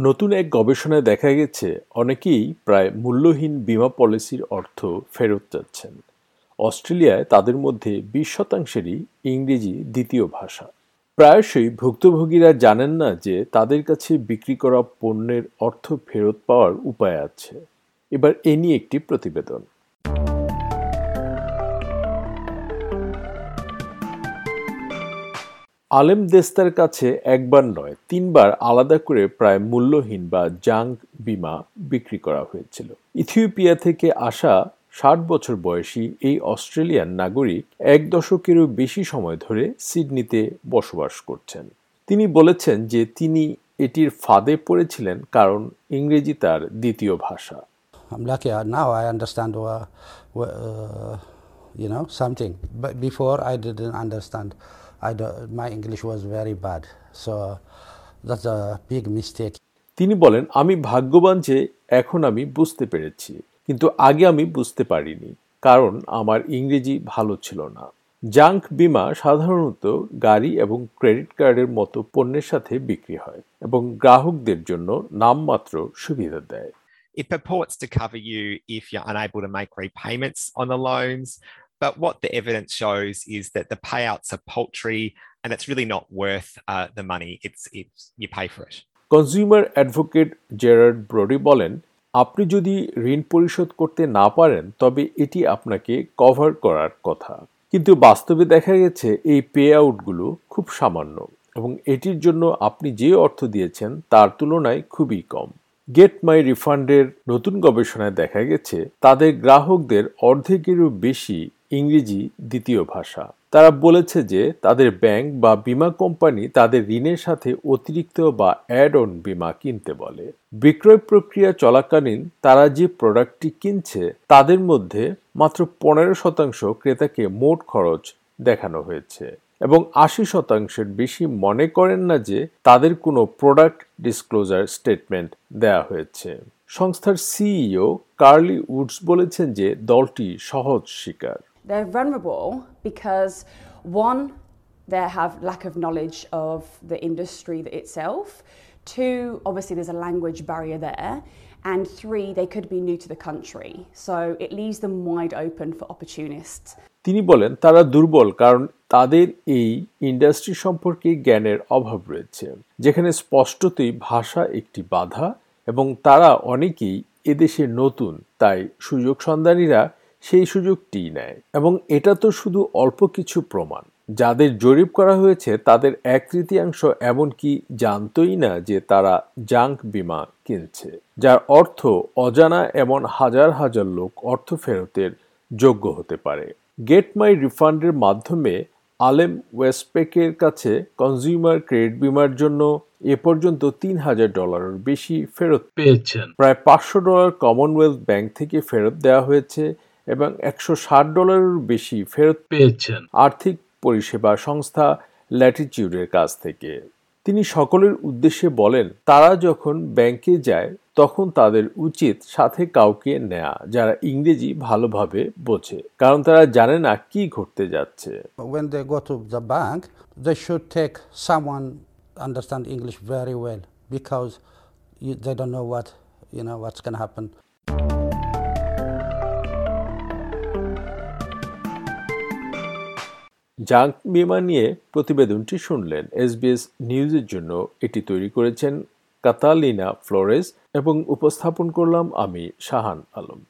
নতুন এক গবেষণায় দেখা গেছে, অনেকেই প্রায় মূল্যহীন বিমা পলিসির অর্থ ফেরত চাচ্ছেন। অস্ট্রেলিয়ায় তাদের মধ্যে বিশ শতাংশেরই ইংরেজি দ্বিতীয় ভাষা। প্রায়শই ভুক্তভোগীরা জানেন না যে তাদের কাছে বিক্রি করা পণ্যের অর্থ ফেরত পাওয়ার উপায় আছে। এবার এ নিয়ে একটি প্রতিবেদন। আলেম দেস্তার কাছে একবার নয়, তিনবার আলাদা করে প্রায় মূল্যহীন বা জাঙ্ক বিমা বিক্রি করা হয়েছিল। ইথিওপিয়া থেকে আসা ষাট বছর বয়সী এই অস্ট্রেলিয়ান নাগরিক এক দশকেরও বেশি সময় ধরে সিডনিতে বসবাস করছেন। তিনি বলেছেন যে তিনি এটির ফাঁদে পড়েছিলেন কারণ ইংরেজি তার দ্বিতীয় ভাষা। You know something. But before I didn't understand. I don't, my English was very bad. So that's a big mistake. তিনি বলেন আমি ভাগ্যবান যে এখন আমি বুঝতে পেরেছি কিন্তু আগে আমি বুঝতে পারিনি কারণ আমার ইংরেজি ভালো ছিল না। জাঙ্ক বিমা সাধারণত গাড়ি এবং ক্রেডিট কার্ডের মতো পণ্যের সাথে বিক্রি হয় এবং গ্রাহকদের জন্য নামমাত্র সুবিধা দেয়। It purports to cover you if you're unable to make repayments on the loans, but what the evidence shows is that the payouts are paltry and it's really not worth uh, the money. It's, it's you pay for it. Consumer advocate Gerard Brody বলেন আপনি যদি ঋণ পরিশোধ করতে না পারেন তবে এটি আপনাকে কভার করার কথা কিন্তু বাস্তবে দেখা গেছে এই পে আউটগুলো খুব সামান্য এবং এটির জন্য আপনি যে অর্থ দিয়েছেন তার তুলনায় খুবই কম গেট মাই রিফান্ডের নতুন গবেষণায় দেখা গেছে, তাদের গ্রাহকদের অর্ধেকেরও বেশি ইংরেজি দ্বিতীয় ভাষা। তারা বলেছে যে, তাদের ব্যাংক বা বিমা কোম্পানি তাদের ঋণের সাথে অতিরিক্ত বা অ্যাড অন বিমা কিনতে বলে। বিক্রয় প্রক্রিয়া চলাকালীন তারা যে প্রোডাক্টটি কিনছে, তাদের মধ্যে মাত্র পনেরো শতাংশ ক্রেতাকে মোট খরচ দেখানো হয়েছে। এবং আশি শতাংশের বেশি মনে করেন না যে তাদের কোনো প্রোডাক্ট ডিসক্লোজার স্টেটমেন্ট দেয়া হয়েছে সংস্থার সিইও কার্লি উডস বলেছেন যে দলটি সহজ শিকার they have lack of knowledge of the industry itself. Two, obviously there's a language barrier there. And three, they could be new to the country. So it leaves them wide open for opportunists. তিনি বলেন তারা দুর্বল কারণ তাদের এই industry সম্পর্কে জ্ঞানের অভাব রয়েছে যেখানে স্পষ্টতই ভাষা একটি বাধা এবং তারা অনেকেই এদেশে নতুন তাই সুযোগ সন্ধানীরা সেই সুযোগটি নেয় এবং এটা তো শুধু অল্প কিছু প্রমাণ যাদের জরিপ করা হয়েছে, তাদের এক তৃতীয়াংশ এমনকি জানতই না যে তারা জাঙ্ক বিমা কিনছে, যার অর্থ অজানা এমন হাজার হাজার লোক অর্থ ফেরতের যোগ্য হতে পারে। গেট মাই রিফান্ডের মাধ্যমে আলেম ওয়েস্টপেকের কাছে কনজিউমার ক্রেডিট বিমার জন্য এ পর্যন্ত তিন হাজার ডলারের বেশি ফেরত পেয়েছেন। প্রায় পাঁচশো ডলার কমনওয়েলথ ব্যাংক থেকে ফেরত দেওয়া হয়েছে এবং একশো ষাট ডলারের বেশি ফেরত পেয়েছেন। আর্থিক পরিষেবা সংস্থা ল্যাটিচিউডের কাছ থেকে তিনি সকলের উদ্দেশ্যে বলেন তারা যখন ব্যাংকে যায় তখন তাদের উচিত সাথে কাউকে নেয়া যারা ইংরেজি ভালোভাবে বোঝে কারণ তারা জানে না কি ঘটতে যাচ্ছে when they go to the bank they should take someone understand english very well because they don't know what you know what's going to happen junk বিমা নিয়ে প্রতিবেদনটি শুনলেন এসবিএস নিউজের জন্য এটি তৈরি করেছেন কাতালিনা ফ্লোরেস এবং উপস্থাপন করলাম আমি শাহান আলম।